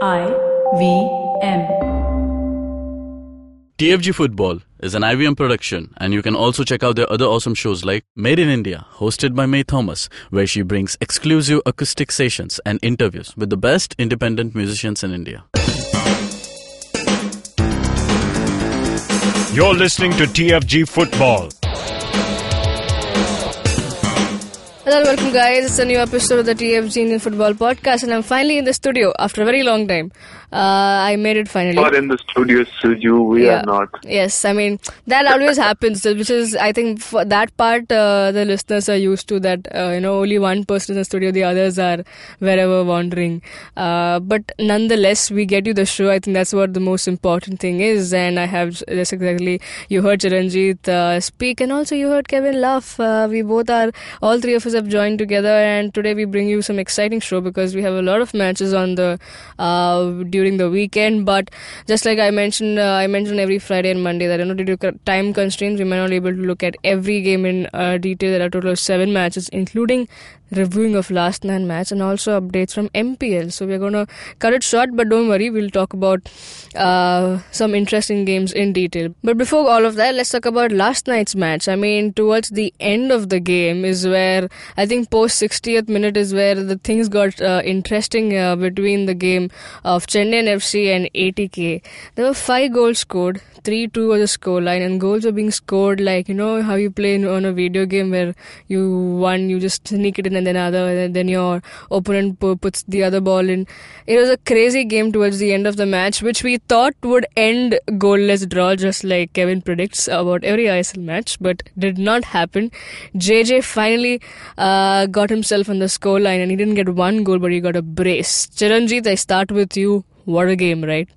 I V M. TFG Football is an IVM production, and you can also check out their other awesome shows like Made in India, hosted by May Thomas, where she brings exclusive acoustic sessions and interviews with the best independent musicians in India. You're listening to TFG Football. Hello, welcome guys. It's a new episode of the TFG Indian Football Podcast, and I'm finally in the studio after a very long time. Uh, I made it finally. Not in the studio, Suju. We Yeah. are not. Yes, I mean that always happens, which is I think for that part uh, the listeners are used to. That uh, you know only one person in the studio, the others are wherever wandering. Uh, but nonetheless, we get you the show. I think that's what the most important thing is. And I have that's exactly you heard Chiranjit uh, speak, and also you heard Kevin laugh. Uh, we both are all three of us have joined together, and today we bring you some exciting show because we have a lot of matches on the uh, during the weekend. But just like I mentioned, uh, I mentioned every Friday and Monday that you know due to time constraints, we might not be able to look at every game in uh, detail. There are total of seven matches, including reviewing of last nine match and also updates from MPL. So we're gonna cut it short, but don't worry, we'll talk about uh, some interesting games in detail. But before all of that, let's talk about last night's match. I mean, towards the end of the game is where I think post 60th minute is where the things got uh, interesting uh, between the game of Chennai FC and ATK. There were five goals scored. 3-2 was the scoreline and goals were being scored like you know how you play in, on a video game where you one you just sneak it in and then other and then your opponent puts the other ball in. It was a crazy game towards the end of the match which we thought would end goalless draw just like Kevin predicts about every ISL match but did not happen. JJ finally uh, got himself on the scoreline and he didn't get one goal but he got a brace. Chiranjit I start with you. What a game right?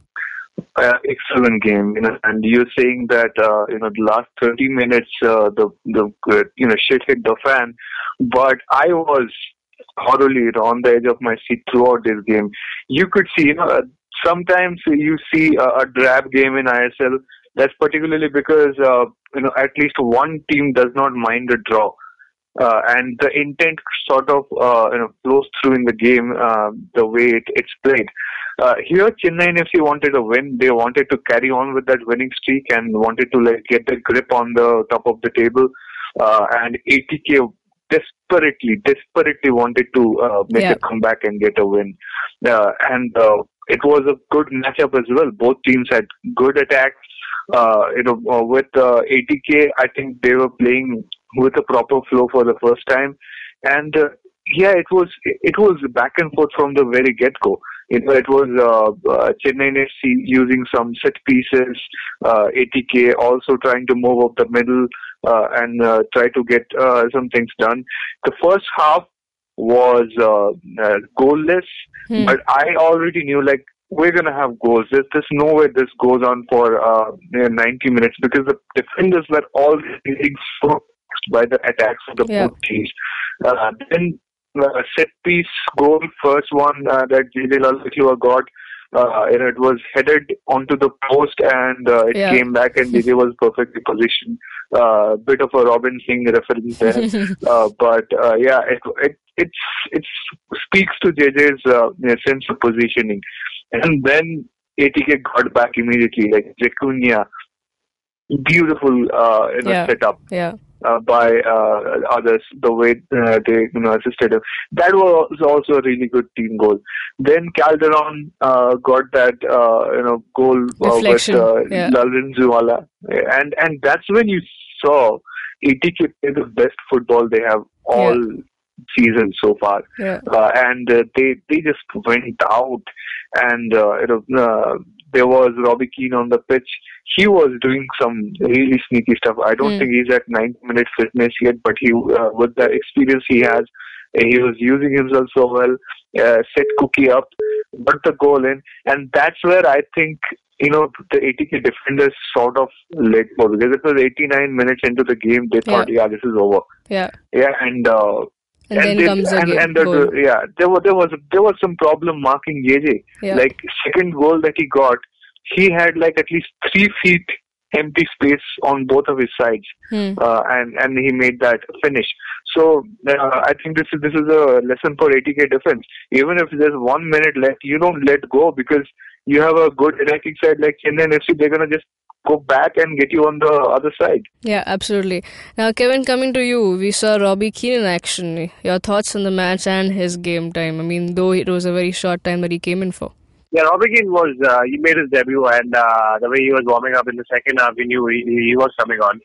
Uh, excellent game, you know. And you're saying that uh, you know the last 30 minutes, uh, the the uh, you know shit hit the fan, but I was know, on the edge of my seat throughout this game. You could see, you know, uh, sometimes you see a, a drab game in ISL. That's particularly because uh, you know at least one team does not mind a draw. Uh, and the intent sort of uh, you know flows through in the game uh, the way it, it's played. Uh, here, Chennai FC wanted a win. They wanted to carry on with that winning streak and wanted to like get the grip on the top of the table. And ATK desperately, desperately wanted to uh, make Yeah. a comeback and get a win. Uh, and uh, it was a good matchup as well. Both teams had good attacks. Uh, you know, uh, with uh, ATK, I think they were playing with a proper flow for the first time, and uh, yeah, it was it was back and forth from the very get go. You know, it was uh, uh, Chennai FC using some set pieces, uh, ATK also trying to move up the middle and uh, try to get uh, some things done. The first half was uh, uh, goalless, Hmm. but I already knew like we're gonna have goals. There's, there's no way this goes on for uh, 90 minutes because the defenders were all getting so by the attacks of the Yeah. both teams. Uh, then uh, set piece goal, first one uh, that Lalakua got. Uh, and it was headed onto the post and uh, it Yeah. came back and JJ was perfectly positioned. Uh, bit of a Robin Singh reference there. uh, but uh, yeah, it, it it's it speaks to JJ's uh, sense of positioning. And then ATK got back immediately, like Zequinha. Beautiful uh, you know, Yeah. setup yeah uh, by uh, others, the way uh, they you know assisted him. That was also a really good team goal. Then Calderon uh, got that uh, you know goal uh, with uh, yeah. Lalrinzuala, and and that's when you saw ATK play the best football they have all season so far yeah uh, and uh, they they just went out and uh, you know uh, there was Robbie Keane on the pitch. He was doing some really sneaky stuff. I don't Hmm. think he's at 90 minute fitness yet, but he uh, with the experience he has, uh, he was using himself so well. Uh, set Cookie up, got the goal in, and that's where I think you know the ATK defenders sort of let go because it was 89 minutes into the game. They thought, yeah, this is over. yeah Yeah, and uh, and, then they- comes and, game and the, goal. yeah, there was there was there was some problem marking JJ. Yeah. Like second goal that he got, he had like at least three feet empty space on both of his sides, Hmm. uh, and and he made that finish. So uh, I think this is this is a lesson for ATK defense. Even if there's one minute left, you don't let go because you have a good attacking side like Chennai FC. They're gonna just go back and get you on the other side. Yeah, absolutely. Now, Kevin, coming to you, we saw Robbie Keane in action. Your thoughts on the match and his game time? I mean, though it was a very short time that he came in for. Yeah, Robbie Keane was uh, he made his debut, and uh, the way he was warming up in the second half, we knew he, he was coming on.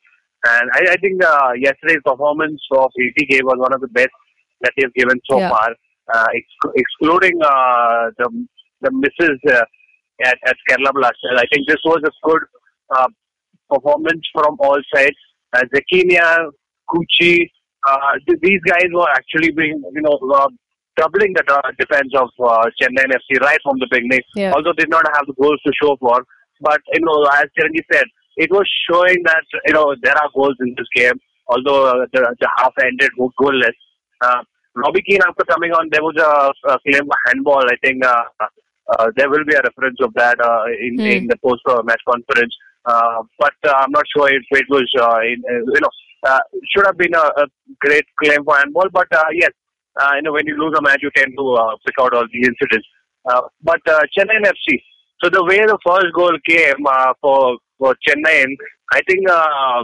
And I, I think uh, yesterday's performance of ATK was one of the best that they've given so Yeah. far, uh, ex- excluding uh, the the misses uh, at, at Kerala Blasters. I think this was a good uh, performance from all sides. Uh, Zequinha, Kuchi, uh, th- these guys were actually being, you know, uh, doubling the uh, defense of uh, Chennai FC right from the beginning. Yeah. Although did not have the goals to show for, but you know, as Chiranjeev said, it was showing that you know there are goals in this game. Although uh, the, the half ended goalless. Uh, Robbie Keane, after coming on, there was a, a claim handball. I think uh, uh, there will be a reference of that uh, in, Hmm. in the post uh, match conference. Uh, but uh, I'm not sure if it was, uh, in, uh, you know, uh, should have been a, a great claim for handball. But uh, yes, uh, you know, when you lose a match, you tend to uh, pick out all the incidents. Uh, but uh, Chennai FC. So the way the first goal came uh, for for Chennai, I think uh,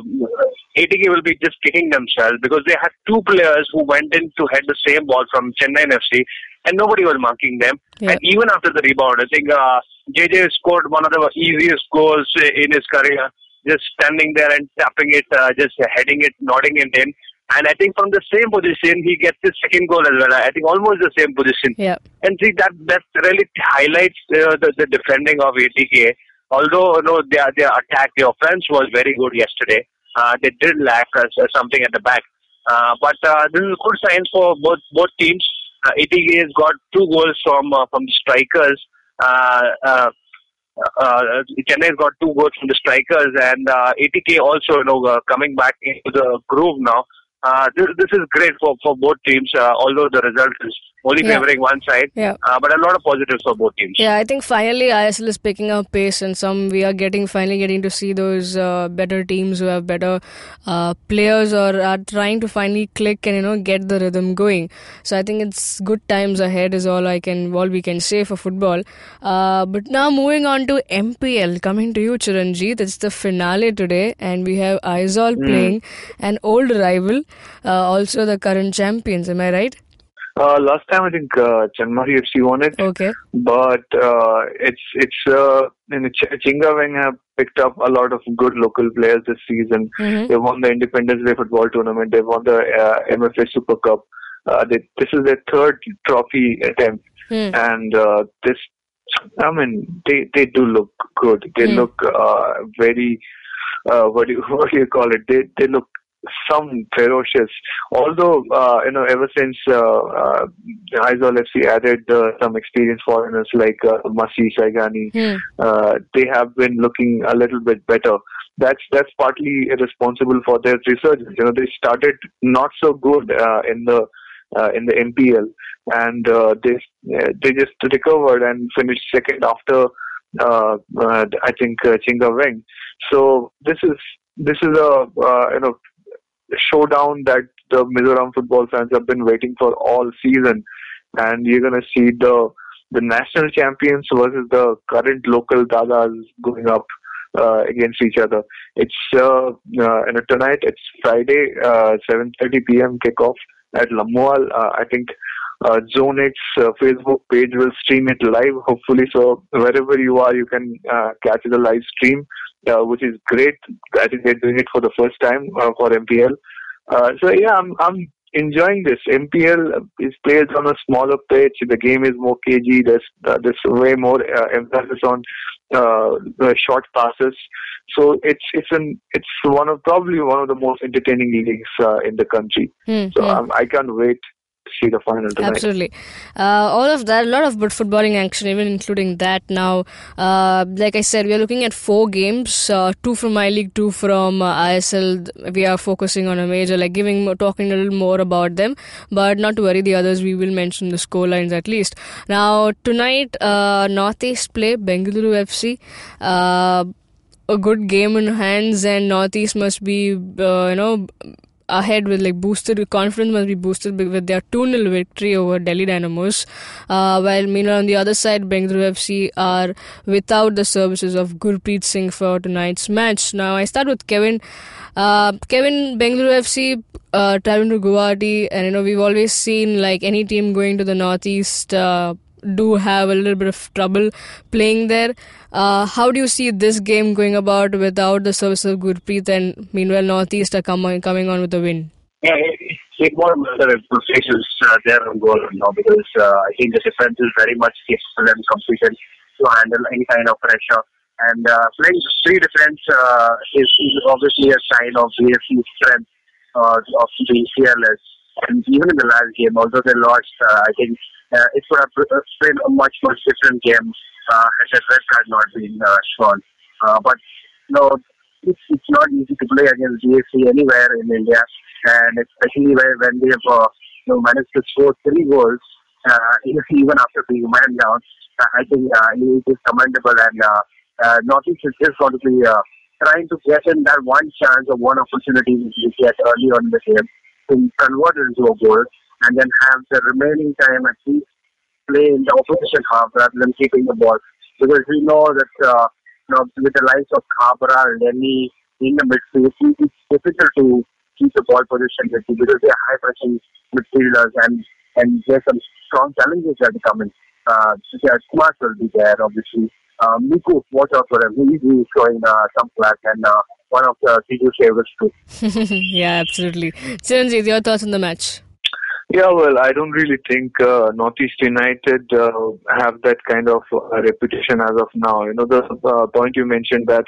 ATK will be just kicking themselves because they had two players who went in to head the same ball from Chennai FC, and nobody was marking them. Yeah. And even after the rebound, I think uh, JJ scored one of the easiest goals in his career, just standing there and tapping it, uh, just heading it, nodding it in. And I think from the same position, he gets his second goal as well. I think almost the same position. Yeah. And see that that really highlights uh, the, the defending of ATK. Although you know their their attack, their offense was very good yesterday. Uh, they did lack uh, something at the back. Uh, but uh, this is good signs for both both teams. Uh, ATK has got two goals from uh, from the strikers. Uh, uh, uh, Chennai has got two goals from the strikers, and uh, ATK also, you know, uh, coming back into the groove now. This, this is great for, for both teams, although the result is only Yeah. favoring one side. Yeah. Uh, but a lot of positives for both teams. Yeah, I think finally ISL is picking up pace, and some we are getting finally getting to see those uh, better teams who have better uh, players or are trying to finally click and you know get the rhythm going. So I think it's good times ahead is all I can all we can say for football. Uh, but now moving on to MPL, coming to you, Chiranjeet. It's the finale today, and we have Aizawl playing an old rival, uh, also the current champions. Am I right? Uh, last time I think uh, Chanmari FC won it, Okay. but uh, it's it's uh, in the Ch- Chhinga Veng have picked up a lot of good local players this season. Mhm. They won the Independence Day football tournament. They won the uh, MFA Super Cup. Uh, they, this is their third trophy attempt, Hmm. and uh, this, I mean, they they do look good. They Hmm. look uh, very, uh, what do you what do you call it? They they look some ferocious. Although uh, you know, ever since uh, uh, Aizawl FC added uh, some experienced foreigners like uh, Masih Saighani, Hmm. uh, they have been looking a little bit better. That's that's partly responsible for their resurgence. You know, they started not so good uh, in the uh, in the MPL, and uh, they uh, they just recovered and finished second after uh, uh, I think uh, Chhinga Veng. So this is this is a uh, you know showdown that the Mizoram football fans have been waiting for all season, and you're gonna see the the national champions versus the current local dadas going up uh, against each other. It's uh, uh, know, tonight. It's Friday, uh, 7:30 p.m. kickoff at Lamual. Uh, I think uh, Zone 8's uh, Facebook page will stream it live. Hopefully, so wherever you are, you can uh, catch the live stream, uh, which is great. I think they're doing it for the first time uh, for MPL. Uh, so yeah, I'm I'm enjoying this. MPL is played on a smaller pitch. The game is more cagey. There's uh, there's way more uh, emphasis on uh, short passes. So it's it's an it's one of probably one of the most entertaining leagues uh, in the country. Hmm, So um, I can't wait see the final tonight. Absolutely. Uh, all of that, a lot of good footballing action, even including that now. Uh, like I said, we are looking at four games, uh, two from I League, two from uh, ISL. We are focusing on a major, like giving, talking a little more about them. But not to worry, the others, we will mention the score lines at least. Now, tonight, uh, Northeast play Bengaluru FC. Uh, a good game in hands, and Northeast must be, uh, you know, ahead with like boosted confidence must be boosted with their 2 0 victory over Delhi Dynamos. Uh, while meanwhile on the other side, Bengaluru FC are without the services of Gurpreet Singh for tonight's match. Now I start with Kevin. Uh, Kevin, Bengaluru FC uh, traveling to Guwahati, and you know we've always seen like any team going to the northeast uh, do have a little bit of trouble playing there. Uh, how do you see this game going about without the service of Gurpreet and meanwhile Northeast are coming coming on with a win? Yeah, it, more of positions uh, there on goal now because uh, I think the defense is very much capable and competent to handle any kind of pressure. And uh, playing three defense uh, is, is obviously a sign of BFC's strength uh, of being fearless. And even in the last game, although they lost, uh, I think uh, it would have been a much, much different game uh, had red card not been uh, shown. Uh, but, know, it's, it's not easy to play against GFC anywhere in India, and especially when, when they have uh, you know, managed to score three goals, uh, even after being man down. Uh, I think uh, it is commendable, and uh, uh, Northeast is just going to be uh, trying to get in that one chance or one opportunity which they get early on in the game to convert into a goal and then have the remaining time at least play in the opposition half rather than keeping the ball. Because we know that uh, you know, with the likes of Khabra, Lenny in the midfield, it's difficult to keep the ball position because they're high pressing midfielders and and there's some strong challenges that are coming. Uh, Kumar will be there, obviously. Uh, Miku, watch out for him. He's showing uh, some class and uh, one of the Siju favorites too. yeah, absolutely. Chiranjeev, your thoughts on the match? Yeah, well, I don't really think uh, Northeast United uh, have that kind of uh, reputation as of now. You know, the uh, point you mentioned that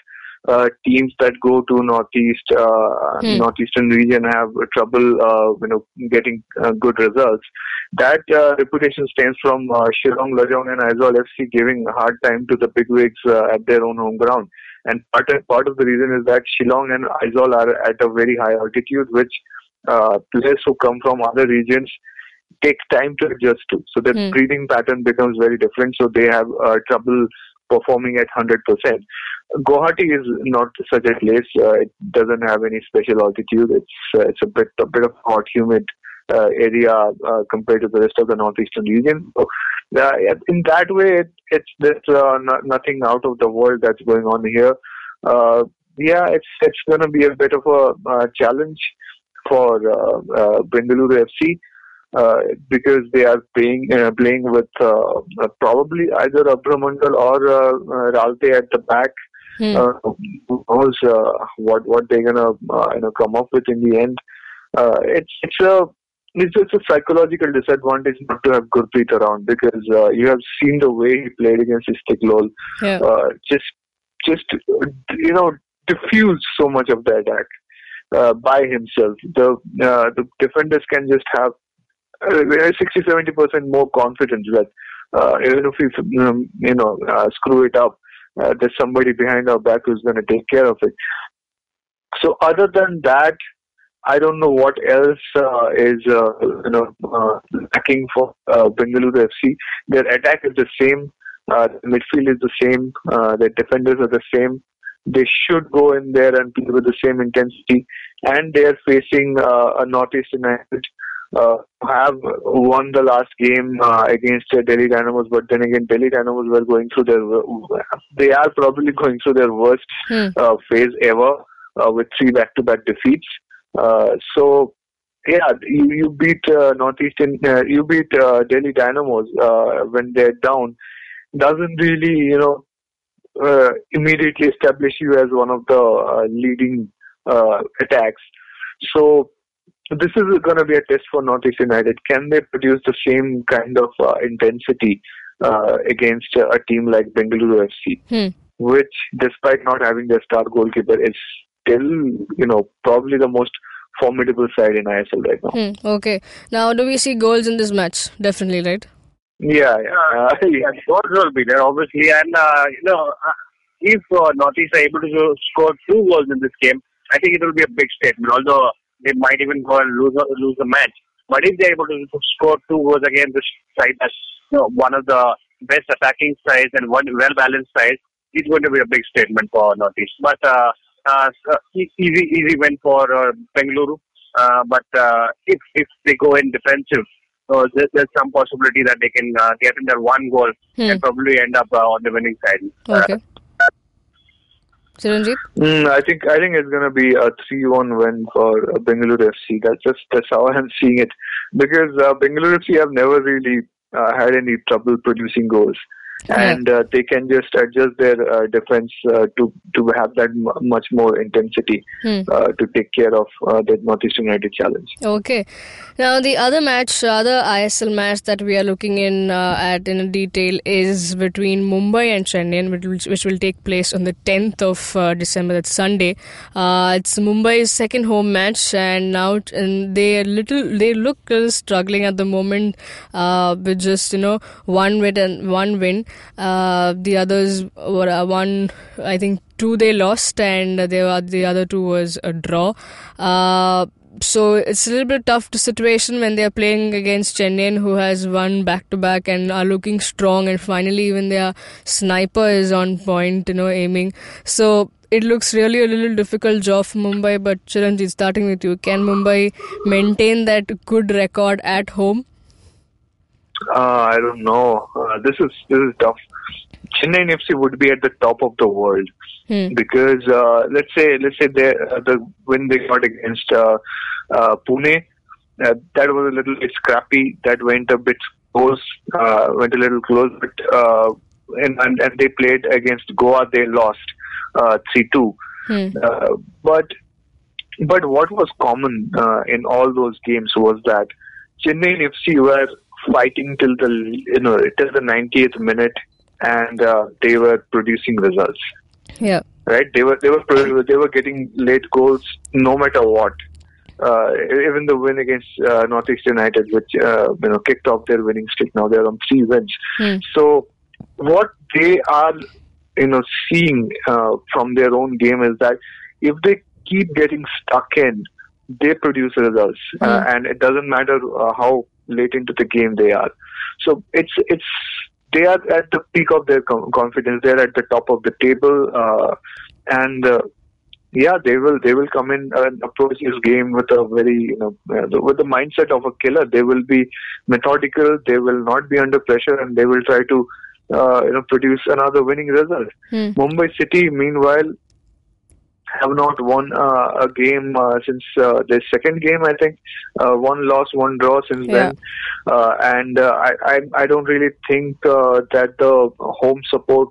uh, teams that go to Northeast, uh, Hmm. Northeastern region have trouble, uh, you know, getting uh, good results. That uh, reputation stems from uh, Shillong, Lajong, and Aizawl FC giving a hard time to the bigwigs uh, at their own home ground. And part of, part of the reason is that Shillong and Aizawl are at a very high altitude, which uh, players who come from other regions take time to adjust to. So their Hmm. breathing pattern becomes very different. So they have uh, trouble performing at 100%. Guwahati is not such a place. Uh, it doesn't have any special altitude. It's uh, it's a bit a bit of hot, humid uh, area uh, compared to the rest of the northeastern region. So, uh, in that way, it, it's there's uh, no, nothing out of the world that's going on here. Uh, yeah, it's it's going to be a bit of a uh, challenge for uh, uh, Bengaluru FC uh, because they are playing uh, playing with probably either Abhra Mondal or uh, Ralte at the back. Hmm. Uh, who knows uh, what what they're gonna uh, you know come up with in the end? Uh, it's it's a it's just a psychological disadvantage not to have Gurpreet around because uh, you have seen the way he played against Istiklol. Yeah. Uh, just just you know diffuse so much of the attack uh, by himself. The uh, the defenders can just have uh, 60 70 percent more confidence that uh, even if we um, you know uh, screw it up, uh, there's somebody behind our back who's going to take care of it. So other than that, I don't know what else uh, is uh, you know uh, lacking for Bengaluru FC. Their attack is the same. Midfield is the same. Their defenders are the same. They should go in there and play with the same intensity. And they are facing uh, a Northeast United uh, have won the last game uh, against uh, Delhi Dynamos, but then again, Delhi Dynamos were going through their. They are probably going through their worst Hmm. uh, phase ever uh, with three back-to-back defeats. Uh, so yeah, you, you beat uh, Northeastern, uh, you beat uh, Delhi Dynamos uh, when they're down. Doesn't really, you know, uh, immediately establish you as one of the uh, leading uh, attacks. So this is going to be a test for Northeast United. Can they produce the same kind of uh, intensity uh, against a team like Bengaluru FC, Hmm. which, despite not having their star goalkeeper, is still, you know, probably the most formidable side in ISL right now. Hmm. Okay. Now, do we see goals in this match? Definitely, right? Yeah, yeah. Uh, yeah, those will be there, obviously. And, uh, you know, uh, if uh, North East are able to score two goals in this game, I think it will be a big statement, although they might even go and lose, lose the match. But if they're able to score two goals against this side that's you know, one of the best attacking sides and one well-balanced side, it's going to be a big statement for North East. But uh, uh, e- easy, easy win for uh, Bengaluru. Uh, but uh, if if they go in defensive, so there, there's some possibility that they can uh, get in there one goal Hmm. and probably end up uh, on the winning side. Okay. Chiranjeev? Mm, I think I think it's going to be a three-one win for uh, Bengaluru FC. That's just that's how I'm seeing it because uh, Bengaluru FC have never really uh, had any trouble producing goals, and uh, they can just adjust their uh, defense uh, to to have that m- much more intensity Hmm. uh, to take care of uh, the Northeast United challenge. Okay. Now the other match, other ISL match that we are looking in uh, at in detail is between Mumbai and Chennai, which will, which will take place on the 10th of uh, December. That's Sunday. Uh, it's Mumbai's second home match, and now t- and they are little they look struggling at the moment uh, with just you know one win and one win. Uh, the others were uh, one, I think two they lost, and they were, the other two was a draw. Uh, so it's a little bit tough to situation when they are playing against Chennai, who has won back to back and are looking strong, and finally even their sniper is on point, you know, aiming. So it looks really a little difficult job for Mumbai. But Chiranjit, starting with you, can Mumbai maintain that good record at home? Uh, I don't know. Uh, this is this is tough. Chennai FC would be at the top of the world Hmm. because uh, let's say let's say they, uh, the win they got against uh, uh, Pune, uh, that was a little bit scrappy. That went a bit close, uh, went a little close, but uh, and, and and they played against Goa. They lost uh, three two. Hmm. Uh, but but what was common uh, in all those games was that Chennai FC were fighting till the you know till the 90th minute, and uh, they were producing results. Yeah. Right? They were they were they were getting late goals no matter what. Uh, even the win against uh, Northeast United, which uh, you know kicked off their winning streak, now they're on three wins. Hmm. So what they are, you know, seeing uh, from their own game is that if they keep getting stuck in, they produce results, uh, and it doesn't matter uh, how late into the game they are. So it's it's they are at the peak of their com- confidence. They're at the top of the table, uh, and uh, yeah, they will they will come in and approach this game with a very you know uh, with the mindset of a killer. They will be methodical. They will not be under pressure, and they will try to uh, you know produce another winning result. Hmm. Mumbai City, meanwhile, have not won uh, a game uh, since uh, their second game. I think uh, one loss, one draw since Yeah. then, uh, and uh, I, I I don't really think uh, that the home support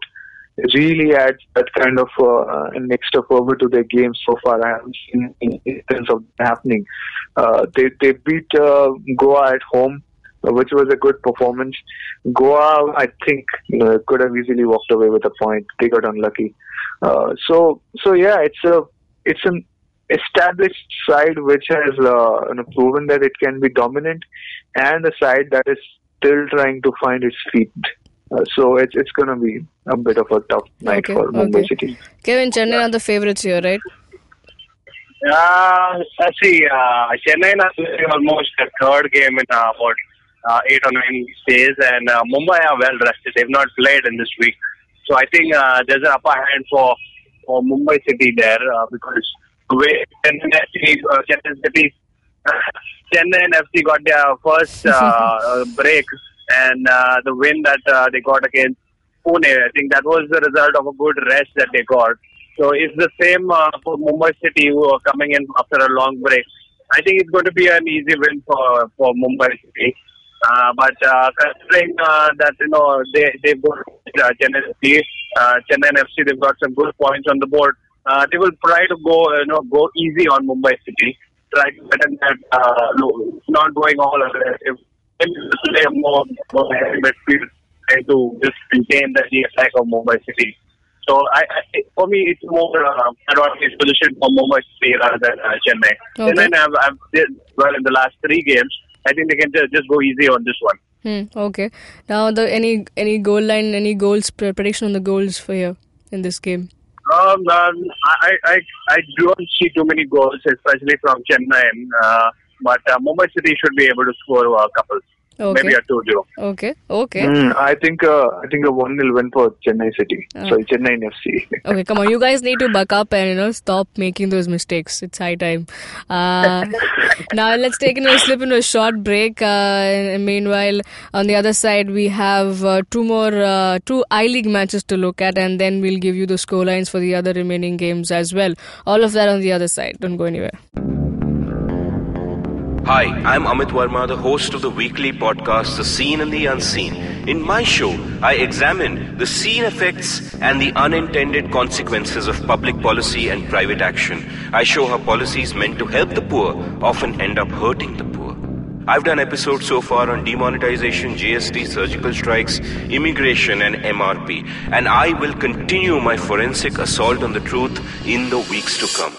really adds that kind of uh, an extra fervor to their games so far. I haven't seen instance of happening. Uh, they they beat uh, Goa at home. Uh, Which was a good performance. Goa, I think, you know, could have easily walked away with a point. They got unlucky. Uh, so, so yeah, it's a, it's an established side which has uh, you know, proven that it can be dominant, and a side that is still trying to find its feet. Uh, so it's it's going to be a bit of a tough night Okay, for Mumbai okay. City. Kevin, Chennai are the favorites here, right? Uh, let's see, uh, Chennai are almost the third game in uh, about uh, eight or nine days, and uh, Mumbai are well rested. They've not played in this week, so I think uh, there's an upper hand for for Mumbai City there uh, because the way Chennai FC, uh, Chennai City, Chennai FC got their first uh, uh, break, and uh, the win that uh, they got against Pune, I think that was the result of a good rest that they got. So it's the same uh, for Mumbai City who are coming in after a long break. I think it's going to be an easy win for for Mumbai City. Uh, but uh, considering uh, that you know they they've got uh, Chennai FC, uh, Chennai FC, they've got some good points on the board. Uh, they will try to go you know go easy on Mumbai City. Try to in that uh, no, not going all aggressive. Play more more heavy midfield try to just contain the attack of Mumbai City. So I, I for me, it's more uh, advantage position for Mumbai City rather than uh, Chennai. Okay. Chennai have, have did well in the last three games. I think they can just, go easy on this one. Hmm, okay. Now, the any any goal line, any goals pre- prediction on the goals for here in this game? Um, um, I, I I don't see too many goals, especially from Chennai. Uh, but uh, Mumbai City should be able to score a couple. Okay. maybe a 2-0. Okay. Okay. Mm, I think uh, I think a one 0 win for Chennai City. Ah. Sorry, Chennai FC. Okay, come on. You guys need to buck up and you know stop making those mistakes. It's high time. Uh, now let's take in a slip into a short break. Uh, and meanwhile, on the other side, we have uh, two more uh, two I League matches to look at, and then we'll give you the score lines for the other remaining games as well. All of that on the other side. Don't go anywhere. Hi, I'm Amit Varma, the host of the weekly podcast The Seen and the Unseen. In my show, I examine the seen effects and the unintended consequences of public policy and private action. I show how policies meant to help the poor often end up hurting the poor. I've done episodes so far on demonetization, GST, surgical strikes, immigration, and MRP, and I will continue my forensic assault on the truth in the weeks to come.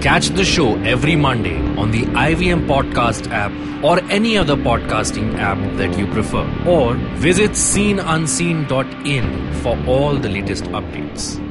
Catch the show every Monday on the IVM Podcast app or any other podcasting app that you prefer. Or visit seenunseen.in for all the latest updates.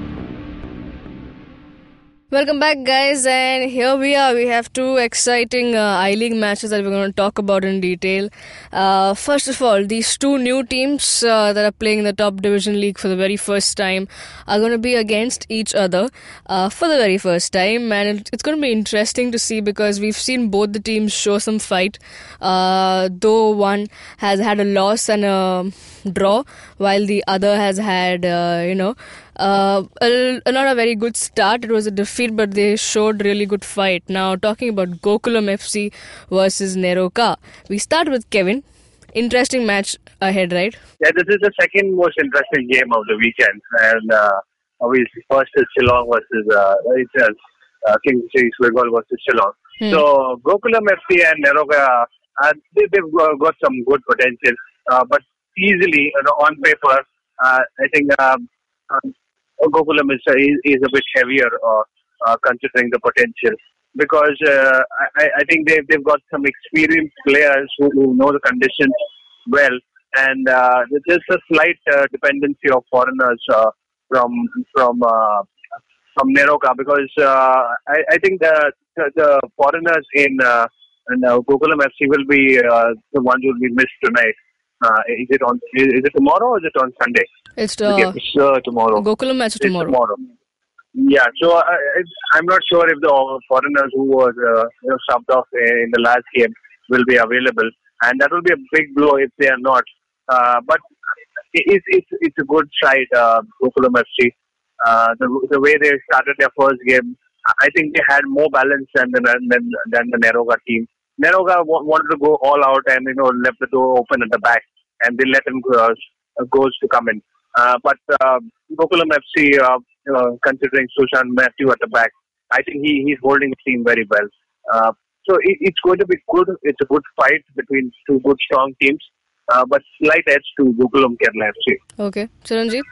Welcome back, guys, and here we are. We have two exciting uh, I League matches that we're going to talk about in detail. Uh, first of all, these two new teams uh, that are playing in the top division league for the very first time are going to be against each other uh, for the very first time, and it's going to be interesting to see because we've seen both the teams show some fight. Uh, though one has had a loss and a draw, while the other has had, uh, you know, uh, a, a not a very good start. It was a defeat, but they showed really good fight. Now, talking about Gokulam FC versus NEROCA, we start with Kevin. Interesting match ahead, right? Yeah, this is the second most interesting game of the weekend, and uh, obviously first is Shillong versus uh, it's, uh, uh, King Bengal versus Shillong. Hmm. So Gokulam FC and NEROCA, uh, they, they've uh, got some good potential, uh, but easily on paper, uh, I think um, um, Gokulam is, is is a bit heavier, uh, uh, considering the potential. Because uh, I, I think they've, they've got some experienced players who, who know the conditions well, and uh, there's a slight uh, dependency of foreigners uh, from from uh, from NEROCA because uh, I, I think the, the the foreigners in uh, in uh, Gokulam FC will be uh, the ones who will be missed tonight. Uh, is it on? Is it tomorrow or is it on Sunday? It's uh, Okay. It's uh, tomorrow. Gokulam match It's tomorrow. Yeah, so uh, it's, I'm not sure if the foreigners who were uh, you know, subbed off in the last game will be available, and that will be a big blow if they are not. Uh, but it's it's it's a good side, uh, Gokulam FC. Uh, the the way they started their first game, I think they had more balance than the than, than the NEROCA team. NEROCA wa- wanted to go all out and you know left the door open at the back, and they let him uh, goals to come in. Uh, but uh, Gokulam FC, uh, uh, considering Sushanth Mathew at the back, I think he, he's holding the team very well. Uh, so it, it's going to be good. It's a good fight between two good, strong teams, uh, but slight edge to Gokulam Kerala FC. Okay, Chiranjeev.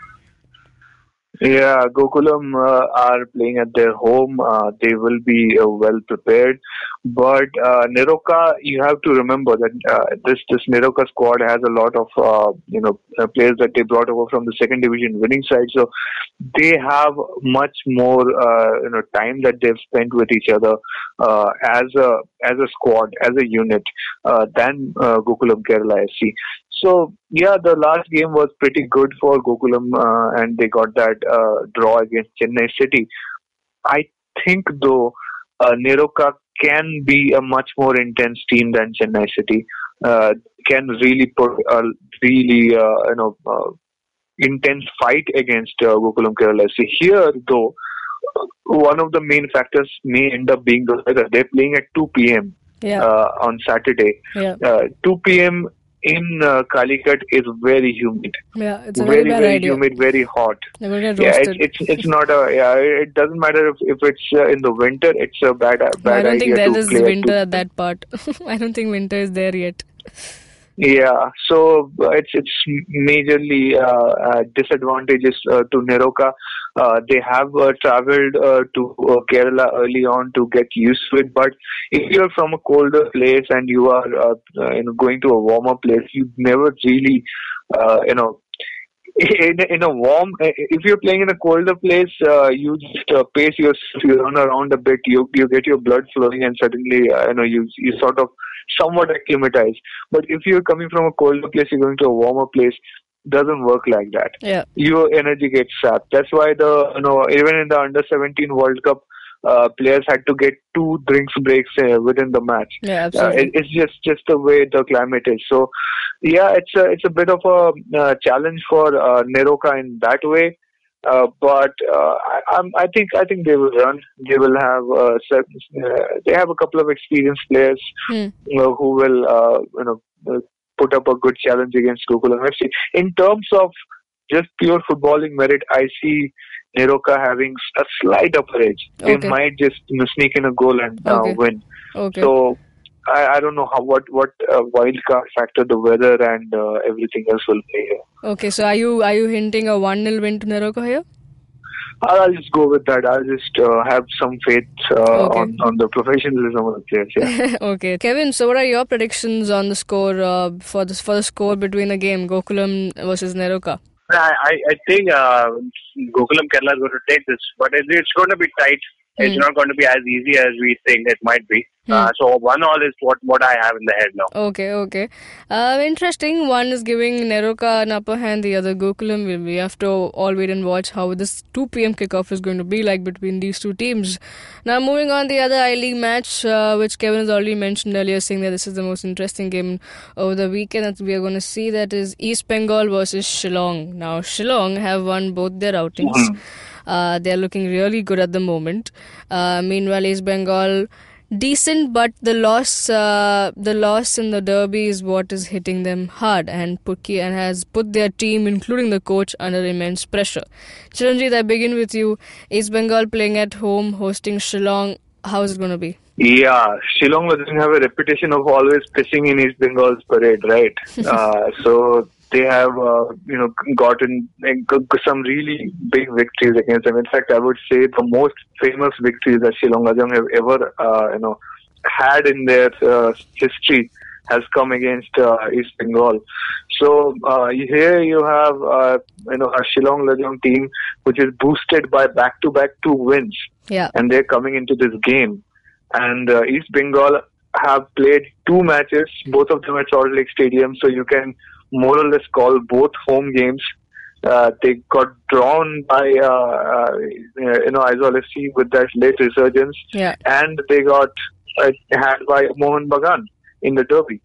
Yeah, Gokulam uh, are playing at their home. Uh, they will be uh, well prepared. But uh, NEROCA, you have to remember that uh, this this NEROCA squad has a lot of uh, you know uh, players that they brought over from the second division winning side. So they have much more you know time that they've spent with each other as a as a squad as a unit than Gokulam Kerala FC. So yeah, the last game was pretty good for Gokulam, uh, and they got that uh, draw against Chennai City. I think though, uh, NEROCA can be a much more intense team than Chennai City. Uh, can really put a really uh, you know uh, intense fight against uh, Gokulam Kerala FC. Here though, one of the main factors may end up being the weather. They're playing at 2 p.m. Yeah, Uh, on Saturday. yeah, Uh, 2 p.m. in uh, Calicut is very humid, yeah. It's a very very, bad very idea. humid, very hot. They're going to get Yeah, roasted. it's it's not a yeah. It doesn't matter if, if it's uh, in the winter. It's a bad bad I don't idea think there is winter at that part. I don't think winter is there yet. Yeah, so uh, it's it's majorly uh, uh, disadvantages uh, to NEROCA. Uh, they have uh, traveled uh, to Kerala early on to get used to it, but if you're from a colder place and you are you know going to a warmer place, you never really uh, you know in a, in a warm, if you're playing in a colder place, uh, you just uh, pace yourself, you run around a bit, you you get your blood flowing, and suddenly, uh, you know, you you sort of somewhat acclimatize. But if you're coming from a colder place, you're going to a warmer place. Doesn't work like that. Yeah. Your energy gets sapped. That's why the you know even in the under 17 World Cup, uh, players had to get two drinks breaks uh, within the match. Yeah, Uh, absolutely. it, it's just just the way the climate is. So, yeah, it's a it's a bit of a uh, challenge for uh, NEROCA in that way. Uh, but uh, I, I'm, I think I think they will run. They will have uh, uh, they have a couple of experienced players Hmm. you know, who will uh, you know uh, put up a good challenge against Gokulam FC. In terms of just pure footballing merit, I see NEROCA having a slight upper edge. They might just you know, sneak in a goal and uh, Okay. win. Okay. So I, I don't know how what what uh, wild card factor the weather and uh, everything else will play here. okay. So are you are you hinting a one 0 win to NEROCA here? I'll I'll just go with that. I'll just uh, have some faith uh, Okay. on on the professionalism of the players. Yeah. okay, Kevin. So, what are your predictions on the score uh, for this for the score between the game Gokulam versus Neroka? I, I I think uh, Gokulam Kerala is going to take this, but it, it's going to be tight. It's Hmm. not going to be as easy as we think it might be. Hmm. Uh, so one all is what what I have in the head now. Okay, okay. Uh, interesting. One is giving NEROCA an upper hand, the other Gokulam. We- We have to all wait and watch how this 2 p.m. kickoff is going to be like between these two teams. Now, moving on, the other I League match, uh, which Kevin has already mentioned earlier, saying that this is the most interesting game over the weekend that we are going to see. That is East Bengal versus Shillong. Now, Shillong have won both their outings. Uh, they're looking really good at the moment. Uh, meanwhile, East Bengal decent, but the loss, uh, the loss in the derby is what is hitting them hard, and put and has put their team, including the coach, under immense pressure. Chiranjit, I begin with you. East Bengal playing at home, hosting Shillong. How is it going to be? Yeah, Shillong doesn't have a reputation of always pissing in East Bengal's parade, right? uh, so they have, uh, you know, gotten some really big victories against them. In fact, I would say the most famous victories that Shillong Lajong have ever, uh, you know, had in their uh, history has come against uh, East Bengal. So uh, here you have, uh, you know, a Shillong Lajong team which is boosted by back-to-back two wins Yeah. and they're coming into this game. And uh, East Bengal have played two matches, both of them at Salt Lake Stadium, so you can more or less call both home games. Uh, they got drawn by uh, uh, you know Aizawl FC with that late resurgence, Yeah. and they got uh, had by Mohan Bagan in the derby.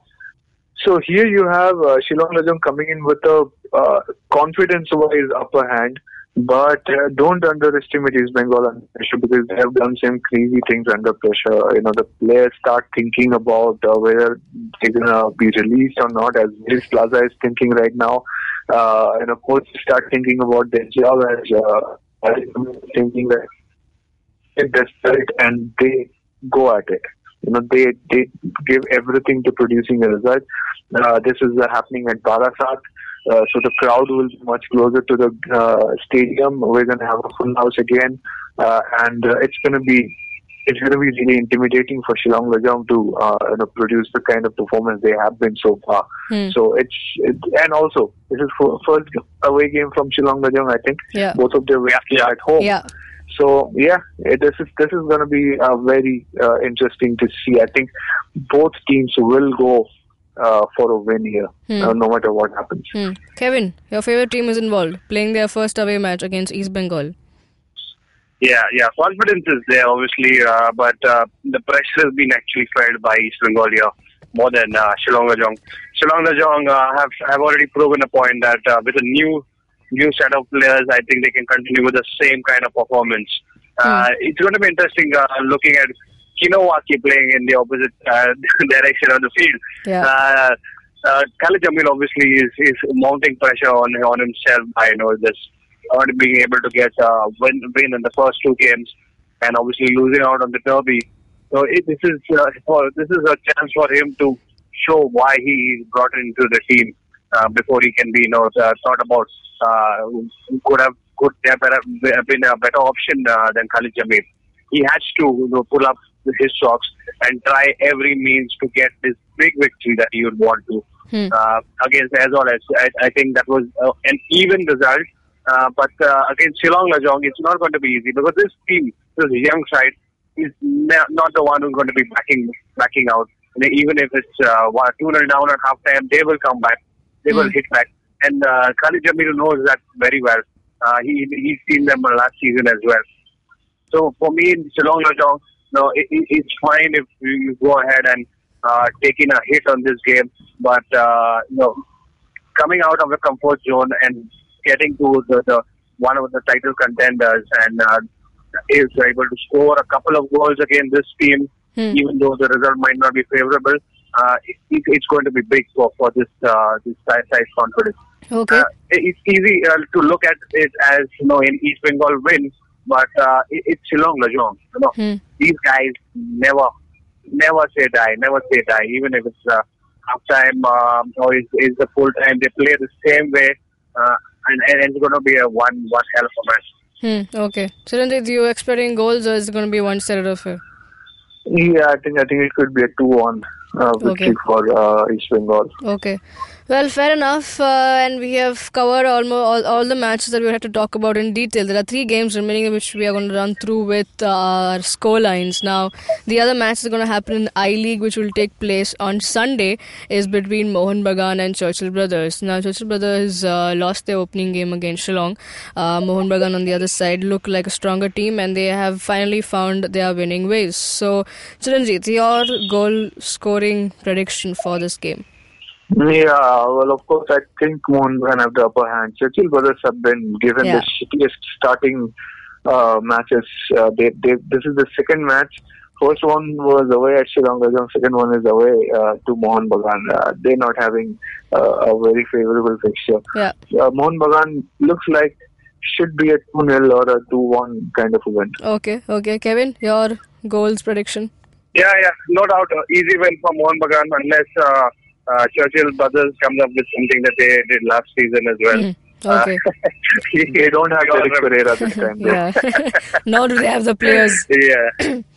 So here you have uh, Shillong Lajong coming in with a uh, confidence-wise upper hand, but uh, don't underestimate East Bengal under pressure because they have done some crazy things under pressure. You know, the players start thinking about uh, whether they're gonna be released or not, as Willis Plaza is thinking right now. Uh, you know, coaches start thinking about their job as uh, thinking that they're desperate and they go at it. You know, they they give everything to producing a result. Uh, this is uh, happening at Barasat. Uh, so the crowd will be much closer to the uh, stadium. We're going to have a full house again, uh, and uh, it's going to be it's going to be really intimidating for Shillong Lajong to uh, you know, produce the kind of performance they have been so far. Hmm. So it's it, and also this is for, first away game from Shillong Lajong. I think Yeah. both of their wins are at home. Yeah. So yeah, eh, this is this is going to be uh, very uh, interesting to see. I think both teams will go uh, for a win here, Hmm. uh, no matter what happens. Hmm. Kevin, your favorite team is involved, playing their first away match against East Bengal. Yeah, yeah. Confidence is there, obviously, uh, but uh, the pressure has been actually felt by East Bengal here more than uh, Shillong Lajong. Shillong Lajong uh, have have already proven a point that uh, with a new new set of players, I think they can continue with the same kind of performance. Uh, It's going to be interesting uh, looking at Kinowaki playing in the opposite uh, direction of the field. Yeah. Uh, uh, Khalid Jamil obviously is, is mounting pressure on on himself by you know this not being able to get uh, win win in the first two games and obviously losing out on the derby. So it, this is uh, for, this is a chance for him to show why he is brought into the team uh, before he can be you know uh, thought about uh, could have could have been a better option uh, than Khalid Jamil. He has to you know, pull up his socks and try every means to get this big victory that he would want to Hmm. uh, against Aizawl. I, I think that was uh, an even result. Uh, but uh, against Shillong Lajong, it's not going to be easy because this team, this young side, is na- not the one who's going to be backing backing out. And even if it's uh, one, 2 0 down at half time, they will come back. They will Hmm. hit back. And uh, Khalid Jamil knows that very well. Uh, he he's seen them last season as well. So for me, Shillong Lajong, no, it, it, it's fine if you, go ahead and uh, taking a hit on this game, but uh, you know, coming out of the comfort zone and getting to the, the one of the title contenders and uh, is able to score a couple of goals against this team, Hmm. even though the result might not be favorable. Uh, it, it's going to be big for, for this uh, this side side confidence. Okay. Uh, it's easy uh, to look at it as you know in East Bengal win, but uh, it, it's Shillong Lajong. You know, Hmm. these guys never, never say die, never say die. Even if it's uh, half time um, or it's, it's the full time, they play the same way, uh, and, and it's going to be a one one hell of a match. Hmm. Okay. Chiranjit, you expecting goals or is it going to be one-sided affair? Yeah, I think I think it could be a two-one uh, Okay. for uh, East Bengal. Okay. Well, fair enough. Uh, and we have covered almost all, all the matches that we had to talk about in detail. There are three games remaining, which we are going to run through with our score lines. Now, the other match is going to happen in the I League, which will take place on Sunday, is between Mohan Bagan and Churchill Brothers. Now, Churchill Brothers uh, lost their opening game against Shillong. Uh, Mohan Bagan on the other side look like a stronger team, and they have finally found their winning ways. So, Chiranjit, your goal scoring prediction for this game? Yeah, well, of course, I think Mohan have the upper hand. Churchill brothers have been given Yeah. the shittiest starting uh, matches. Uh, they, they, this is the second match. First one was away at Shillong Lajong. Second one is away uh, to Mohan Bagan. Uh, they're not having uh, a very favorable fixture. Yeah. Uh, Mohan Bagan looks like should be a 2 0 or a 2 1 kind of event. Okay, okay. Kevin, your goals prediction? Yeah, yeah, no doubt. Uh, easy win for Mohan Bagan unless uh, uh, Churchill Brothers comes up with something that they did last season as well. Mhm. Okay. They don't have Derrick Pereira this time. yeah. Nor do they have the players. yeah.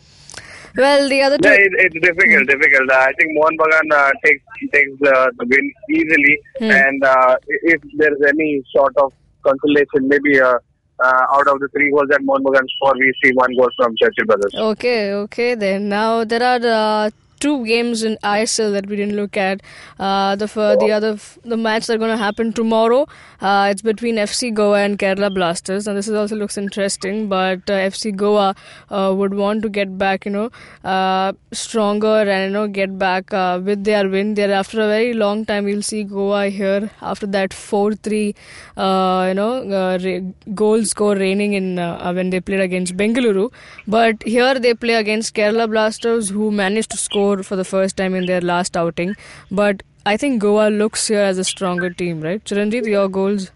Well, the other two. Yeah, it, it's difficult, difficult. Uh, I think Mohan Bagan uh, takes takes uh, the win easily, Hmm. and uh, if there's any sort of consolation, maybe uh, uh, out of the three goals that Mohan Bagan score, we see one goal from Churchill Brothers. Okay, okay. Then now there are uh, two games in ISL that we didn't look at. Uh, the the other the match that's going to happen tomorrow. Uh, it's between FC Goa and Kerala Blasters. and this is also looks interesting, but uh, FC Goa uh, would want to get back, you know, uh, stronger and you know get back uh, with their win. There after a very long time, we'll see Goa here after that four-three, uh, you know, re- goal score reigning in when they played against Bengaluru. But here they play against Kerala Blasters, who managed to score for the first time in their last outing. But I think Goa looks here as a stronger team, right? Chiranjit, your goals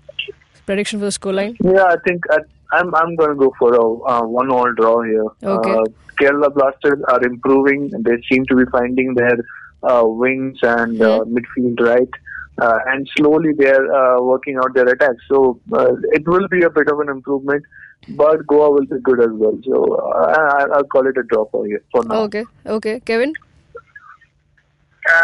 prediction for the scoreline? Yeah, I think I, I'm I'm going to go for a uh, one all draw here. Okay. Uh, Kerala Blasters are improving. They seem to be finding their uh, wings and uh, midfield right, uh, and slowly they're uh, working out their attacks. So uh, it will be a bit of an improvement, but Goa will be good as well. So uh, I, I'll call it a draw for you for now. Okay, okay. Kevin?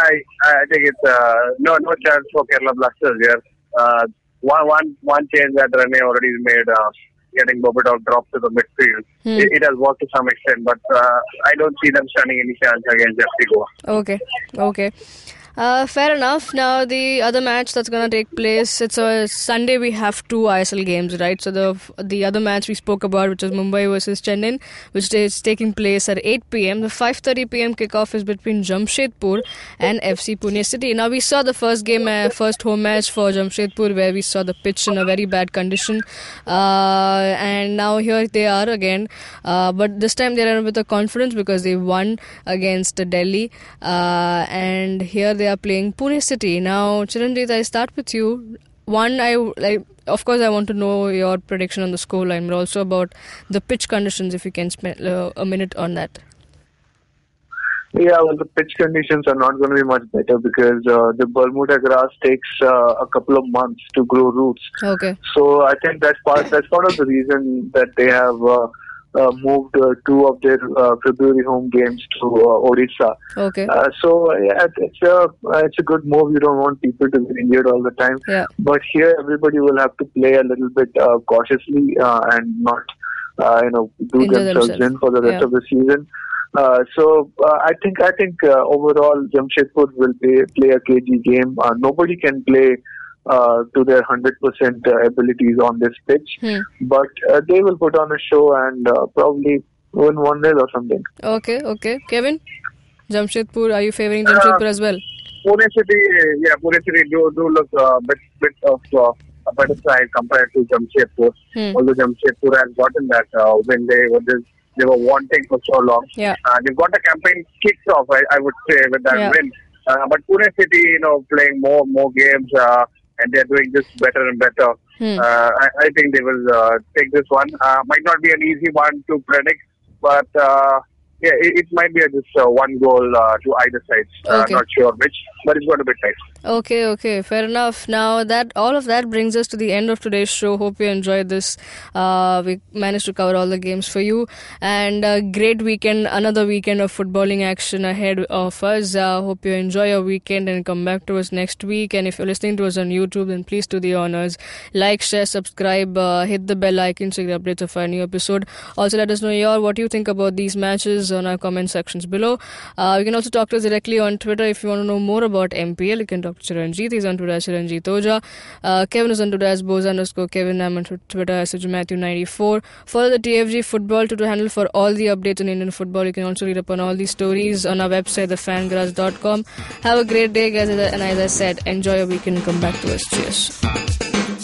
I I think it's uh, no no chance for Kerala Blasters here. Uh, one one one change that Rene already made, uh, getting Berbatov dropped to the midfield. Hmm. It, it has worked to some extent, but uh, I don't see them standing any chance against FC Goa. Okay, okay. Uh, fair enough. Now the other match that's gonna take place. It's a Sunday. We have two ISL games, right? So the the other match we spoke about, which is Mumbai versus Chennai, which is taking place at 8 p.m. The 5:30 p.m. kickoff is between Jamshedpur and FC Pune City. Now we saw the first game, uh, first home match for Jamshedpur, where we saw the pitch in a very bad condition, uh, and now here they are again. Uh, but this time they are with a confidence because they won against Delhi, uh, and here they are playing Pune City. Now, Chiranjit, I start with you. One, I like. Of course, I want to know your prediction on the scoreline, but also about the pitch conditions. If you can spend uh, a minute on that. Yeah, well, the pitch conditions are not going to be much better because uh, the Bermuda grass takes uh, a couple of months to grow roots. Okay. So I think that's part that's part of the reason that they have uh, moved uh, two of their uh, February home games to uh, Odisha. Okay. Uh, so yeah, it's a it's a good move. You don't want people to be injured all the time. Yeah. But here, everybody will have to play a little bit uh, cautiously uh, and not, uh, you know, do Injure themselves themselves. in for the rest Yeah. of the season. Uh, so uh, I think I think uh, overall Jamshedpur will play, play a KG game. Uh, nobody can play uh, to their hundred percent uh, abilities on this pitch, Hmm. but uh, they will put on a show and uh, probably win one 0 or something. Okay, okay. Kevin? Jamshedpur, are you favoring Jamshedpur as well? Pune City, yeah, Pune City do, do look a bit, bit of uh, a better side compared to Jamshedpur. Hmm. Although Jamshedpur has gotten that uh, when they were they were wanting for so long. Yeah. Uh, they've got the campaign kicked off, I, I would say, with that Yeah. win. Uh, but Pune City, you know, playing more more games uh, and they're doing this better and better. Hmm. Uh, I, I think they will uh, take this one. Uh, might not be an easy one to predict, but uh, yeah, it, it might be a, just uh, one goal uh, to either side. Uh, Okay. Not sure which, but it's going to be tight. Okay, okay, fair enough. Now that all of that brings us to the end of today's show. Hope you enjoyed this. Uh, we managed to cover all the games for you, and a great weekend. Another weekend of footballing action ahead of us. Uh, hope you enjoy your weekend and come back to us next week. And if you're listening to us on YouTube, then please do the honors. Like, share, subscribe, uh, hit the bell icon so you get updates of our new episode. Also, let us know your what you think about these matches on our comment sections below. Uh, you can also talk to us directly on Twitter if you want to know more about MPL. You can talk to Chiranjit. He's on Twitter as Chiranjit Oja. Uh, Kevin is on Twitter as Boza underscore Kevin. I'm on Twitter as Matthew94. Follow the TFG football Twitter handle for all the updates on Indian football. You can also read up on all these stories on our website, thefangarage.com. Have a great day, guys. And as I said, enjoy your weekend come back to us. Cheers.